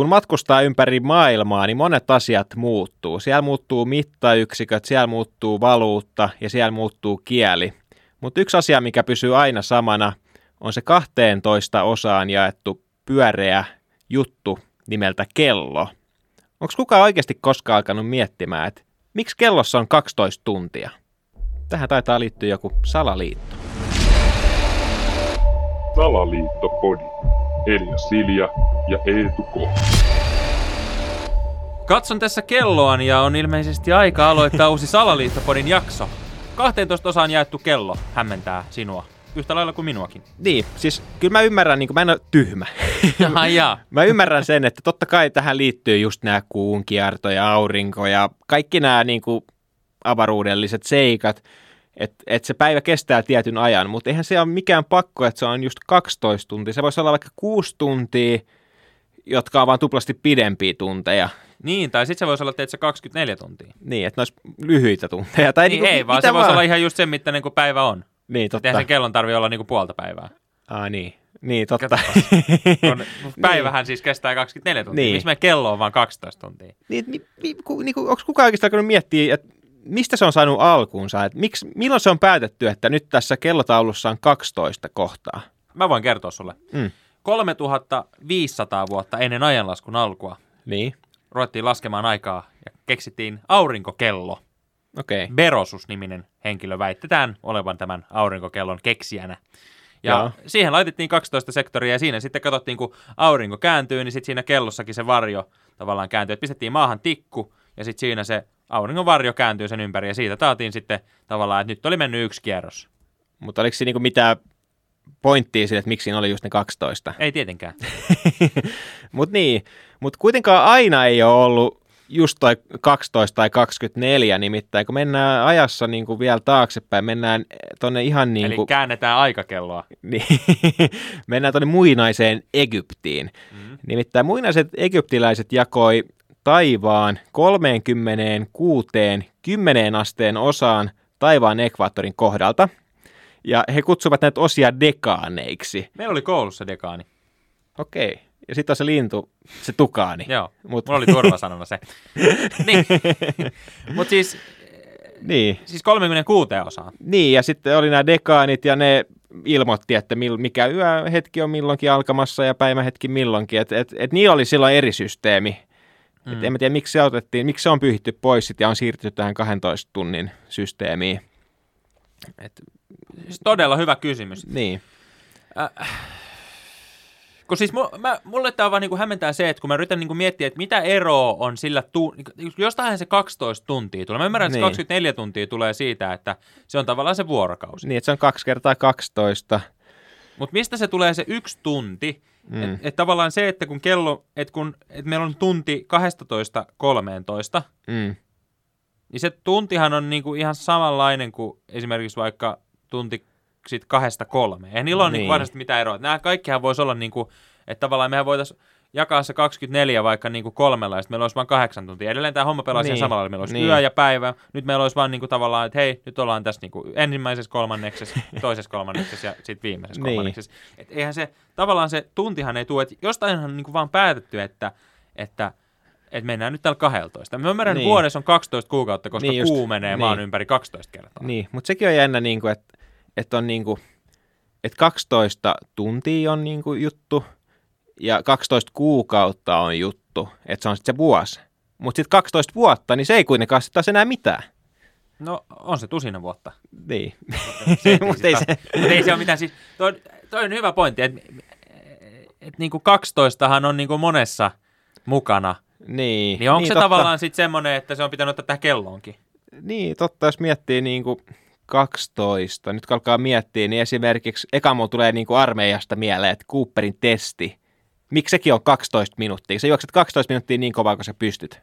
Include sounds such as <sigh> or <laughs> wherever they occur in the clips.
kun matkustaa ympäri maailmaa, niin monet asiat muuttuu. Siellä muuttuu mittayksiköt, siellä muuttuu valuutta ja siellä muuttuu kieli. Mutta yksi asia, mikä pysyy aina samana, on se 12 osaan jaettu pyöreä juttu nimeltä kello. Onko kukaan oikeasti koskaan alkanut miettimään, että miksi kellossa on 12 tuntia? Tähän taitaa liittyä joku salaliitto. Salaliittopodi. Elia Silja ja Eetu K. Katson tässä kelloani ja on ilmeisesti aika aloittaa uusi Salaliittopodin jakso. 12 osaan jaettu kello hämmentää sinua. Yhtä lailla kuin minuakin. Niin, siis kyllä mä ymmärrän, niin kuin mä en ole tyhmä. Ai jaa. <laughs> Mä ymmärrän sen, että totta kai tähän liittyy just nämä kuun kierto ja aurinko ja kaikki nämä niin kuin avaruudelliset seikat, että et se päivä kestää tietyn ajan, mutta eihän se ole mikään pakko, että se on just 12 tuntia. Se voisi olla vaikka 6 tuntia, jotka on vaan tuplasti pidempiä tunteja. Niin, tai sitten se voisi olla teitä 24 tuntia. Niin, että ne olisi lyhyitä tunteja. Tai Niin, niinku, ei, vaan mitä se voisi olla ihan just sen mittainen kuin päivä on. Niin, totta. Eihän sen kellon tarvitse olla niinku puolta päivää. Ah, niin. Niin, totta. <laughs> Päivähän siis kestää 24 tuntia. Niin. Miksi meidän kello on vain 12 tuntia? niin, mi, mi, ku, niin onko kukaan oikeastaan alkanut miettiä, että mistä se on saanut alkuunsa? Että miksi, milloin se on päätetty, että nyt tässä kellotaulussa on 12 kohtaa? Mä voin kertoa sulle. Mm. 3500 vuotta ennen ajanlaskun alkua Niin, ruvettiin laskemaan aikaa ja keksittiin aurinkokello. okei. Okay. Berosus-niminen henkilö väitetään olevan tämän aurinkokellon keksijänä. Ja Joo. siihen laitettiin 12 sektoria ja siinä sitten katsottiin, kun aurinko kääntyy, niin sitten siinä kellossakin se varjo tavallaan kääntyy. Et pistettiin maahan tikku ja sitten siinä se auringon varjo kääntyy sen ympäri ja siitä taatiin sitten tavallaan, että nyt oli mennyt yksi kierros. Mutta oliko siinä niinku mitään pointtia sille, että miksi siinä oli just ne 12? Ei tietenkään. <laughs> Mutta niin, mutta kuitenkaan aina ei ole ollut just toi 12 tai 24, nimittäin kun mennään ajassa niin kuin vielä taaksepäin, mennään tonne ihan niin Eli kuin, käännetään aikakelloa. <laughs> niin, mennään tuonne muinaiseen Egyptiin. Mm. Nimittäin muinaiset egyptiläiset jakoi taivaan 36 10 asteen osaan taivaan ekvaattorin kohdalta. Ja he kutsuvat näitä osia dekaaneiksi. Meillä oli koulussa dekaani. Okei. Ja sitten on se lintu, se tukaani. Joo, Mut- mulla oli turvasanana se. <laughs> niin. Mutta siis, Niin. siis 36 osaa. Niin, ja sitten oli nämä dekaanit ja ne ilmoitti, että mil, mikä yöhetki on milloinkin alkamassa ja päivähetki milloinkin. Että et, et niillä oli silloin eri systeemi. Mm. Et en mä tiedä, miksi se otettiin, miksi se on pyhitty pois sit ja on siirtynyt tähän 12 tunnin systeemiin. Et, Siis todella hyvä kysymys. niin, Kun siis mä, mulle tämä vaan niinku hämmentää se, että kun mä yritän niinku miettiä, että mitä eroa on sillä, tu, niinku, jostain se 12 tuntia tulee. Mä ymmärrän, että Niin. 24 tuntia tulee siitä, että se on tavallaan se vuorokausi. niin, että se on kaksi kertaa 12. Mutta mistä se tulee se yksi tunti? Mm. Että et tavallaan se, että kun kello, että kun et meillä on tunti 12.13, Mm. niin se tuntihan on niinku ihan samanlainen kuin esimerkiksi vaikka tunti sit kahdesta kolme. Eihän niillä ole niin. Niin. niinku mitään eroa. Nämä kaikkihan voisi olla, niinku, että tavallaan mehän voitaisiin jakaa se 24 vaikka niinku kolmella, ja meillä olisi vain kahdeksan tuntia. Edelleen tämä homma pelaa niin. Niin. samalla. Meillä olisi niin. Niin. yö ja päivä. Nyt meillä olisi vaan niinku tavallaan, että hei, nyt ollaan tässä niinku ensimmäisessä kolmanneksessa, <laughs> toisessa kolmanneksessa ja sitten viimeisessä Niin. kolmanneksessa. Et eihän se, tavallaan se tuntihan ei tule, että jostainhan on niinku vaan päätetty, että, että että mennään nyt täällä 12. Mä ymmärrän, Niin. vuodessa on 12 kuukautta, koska Niin niin just, kuu menee niin. maan ympäri 12 kertaa. Niin, mutta sekin on jännä, niin kuin, että, että on niin kuin, että 12 tuntia on niin kuin juttu ja 12 kuukautta on juttu, että se on sitten se vuosi. Mutta sitten 12 vuotta, niin se ei kuitenkaan sitten taas enää mitään. No, on se tusina vuotta. Niin, <laughs> mutta ei <laughs> se, Mut ei se ole mitään. Siis, toi, toi on hyvä pointti, että et niinku 12 on niinku monessa mukana. niin. Niin onko niin, se totta. tavallaan sitten semmoinen, että se on pitänyt ottaa tähän kelloonkin? Niin, totta, jos miettii niin kuin 12, nyt kun alkaa miettiä, niin esimerkiksi eka mulla tulee niin kuin armeijasta mieleen, että Cooperin testi. Miksi sekin on 12 minuuttia? Sä juokset 12 minuuttia niin kovaa, kun sä pystyt.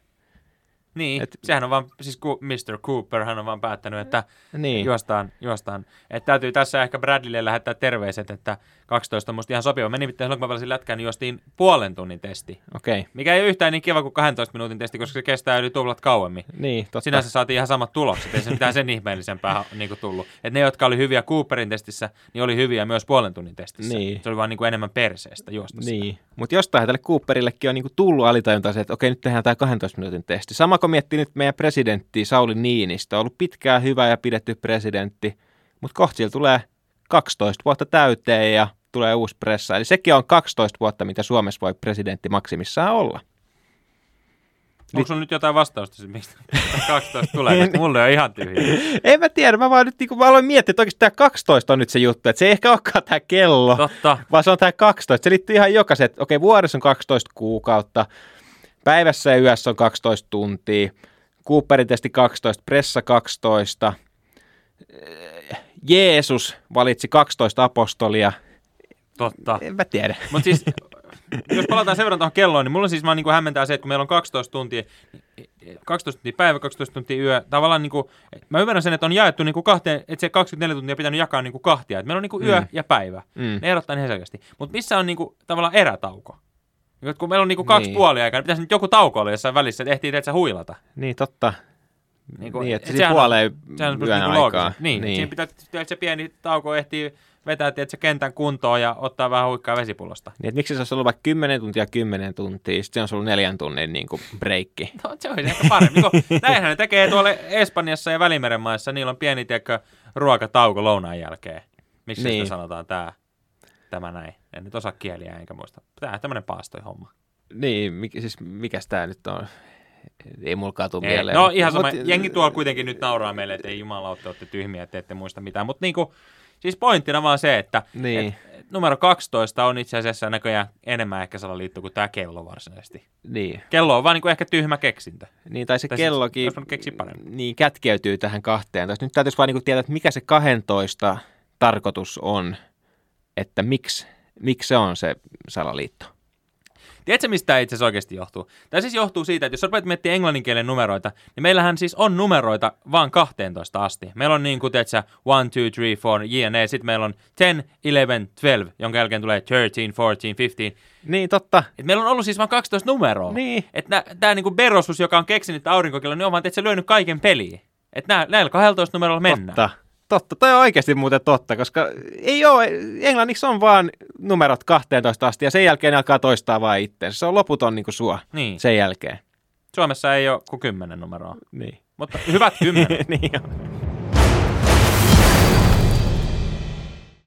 Niin, Et- sehän on vaan, siis ku- Mr. Cooper, hän on vaan päättänyt, että Niin. juostaan, juostaan. Että täytyy tässä ehkä Bradleylle lähettää terveiset, että 12 on musta ihan sopiva. Meni nimittäin silloin, kun mä pelasin lätkää, niin juostiin puolen tunnin testi. Okei. Okay. Mikä ei ole yhtään niin kiva kuin 12 minuutin testi, koska se kestää yli tuplat kauemmin. Niin, totta. Sinänsä saatiin ihan samat tulokset, ei se mitään sen ihmeellisempää niin kuin tullut. Et ne, jotka oli hyviä Cooperin testissä, niin oli hyviä myös puolen tunnin testissä. Niin. Se oli vaan niin kuin enemmän perseestä juosta. Niin, mutta jostain tälle Cooperillekin on niinku tullut alitajunta se, että okei, nyt tehdään tämä 12 minuutin testi. Sama kun miettii nyt meidän presidenttiä Sauli Niinistä, on ollut pitkään hyvä ja pidetty presidentti, mutta kohta tulee 12 vuotta täyteen ja tulee uusi pressa. Eli sekin on 12 vuotta, mitä Suomessa voi presidentti maksimissaan olla. Onko sulla nyt jotain vastausta, siis mistä 12 tulee? <laughs> koska Mulle on ihan tyhjä. En mä tiedä, mä vaan nyt niin mä aloin miettiä, että oikeasti tämä 12 on nyt se juttu, että se ei ehkä olekaan tämä kello, Totta. vaan se on tämä 12. Se liittyy ihan jokaisen, että okei, vuodessa on 12 kuukautta, päivässä ja yössä on 12 tuntia, Cooperin testi 12, pressa 12, Jeesus valitsi 12 apostolia, Totta. en mä tiedä. Mutta siis, jos palataan sen verran tuohon kelloon, niin mulla siis vaan niin hämmentää se, että kun meillä on 12 tuntia, 12 tuntia päivä, 12 tuntia yö, tavallaan niin kuin, mä ymmärrän sen, että on jaettu niin kuin kahteen, että se 24 tuntia pitänyt jakaa niin kuin kahtia, että meillä on niin kuin yö Mm. ja päivä, Mm. ne erottaa niin selkeästi. Mutta missä on niin kuin, tavallaan erätauko? Niin, Kun meillä on niin kuin kaksi Niin. puolia aikaa, niin pitäisi nyt joku tauko olla jossain välissä, että ehtii teetsä huilata. Niin, totta. Niin Niin, kuin- niin et että on- puoleen yön niin aikaa. loogista. Niin, niin. siinä pitää tehdä se pieni tauko ehtii vetää tiedätkö, kentän kuntoon ja ottaa vähän huikkaa vesipullosta. Niin, miksi se olisi ollut vaikka 10 tuntia 10 tuntia, sitten se on ollut neljän tunnin niin kuin breikki. <laughs> No, se olisi ehkä parempi. Kuin, näinhän ne tekee tuolla Espanjassa ja Välimeren maissa. Niillä on pieni tiedätkö, ruokatauko lounaan jälkeen. Miksi niin. Sitä sanotaan tämä, tämä näin? En nyt osaa kieliä enkä muista. Tämä on tämmöinen paastoi homma. Niin, mikä, siis mikäs tämä nyt on? Ei mulkaan tule Ei, mieleen. no ihan sama. mutta- Jengi tuolla kuitenkin nyt nauraa meille, että ei jumalautte, olette tyhmiä, että ette muista mitään. Mutta niinku, siis pointtina vaan se, että Niin. et, numero 12 on itse asiassa näköjään enemmän ehkä salaliitto kuin tämä kello varsinaisesti. Niin. Kello on vaan niinku ehkä tyhmä keksintö. niin, tai se Tai siis kellokin paremmin. niin, kätkeytyy tähän kahteen. Nyt täytyisi vaan niin tietää, että mikä se 12 tarkoitus on, että miksi, miksi se on se salaliitto. Tiedätkö, mistä tämä itse asiassa oikeasti johtuu? Tämä siis johtuu siitä, että jos rupeat miettimään englannin kielen numeroita, niin meillähän siis on numeroita vaan 12 asti. Meillä on niin kuin, tiedätkö, 1, 2, 3, 4, jne. Sitten meillä on 10, 11, 12, jonka jälkeen tulee 13, 14, 15. Niin, totta. Et meillä on ollut siis vain 12 numeroa. Niin. Että tämä niinku Berosus, joka on keksinyt tää aurinkokello, niin on vaan, että se lyönyt kaiken peliin. Että näillä 12 numerolla mennään. Totta. Totta, toi on oikeasti muuten totta, koska ei ole, englanniksi on vaan numerot 12 asti ja sen jälkeen ne alkaa toistaa vaan itseensä. Se on loputon niin kuin sua Niin. sen jälkeen. Suomessa ei ole kuin 10 numeroa. Niin. Mutta hyvät 10. <laughs> niin on.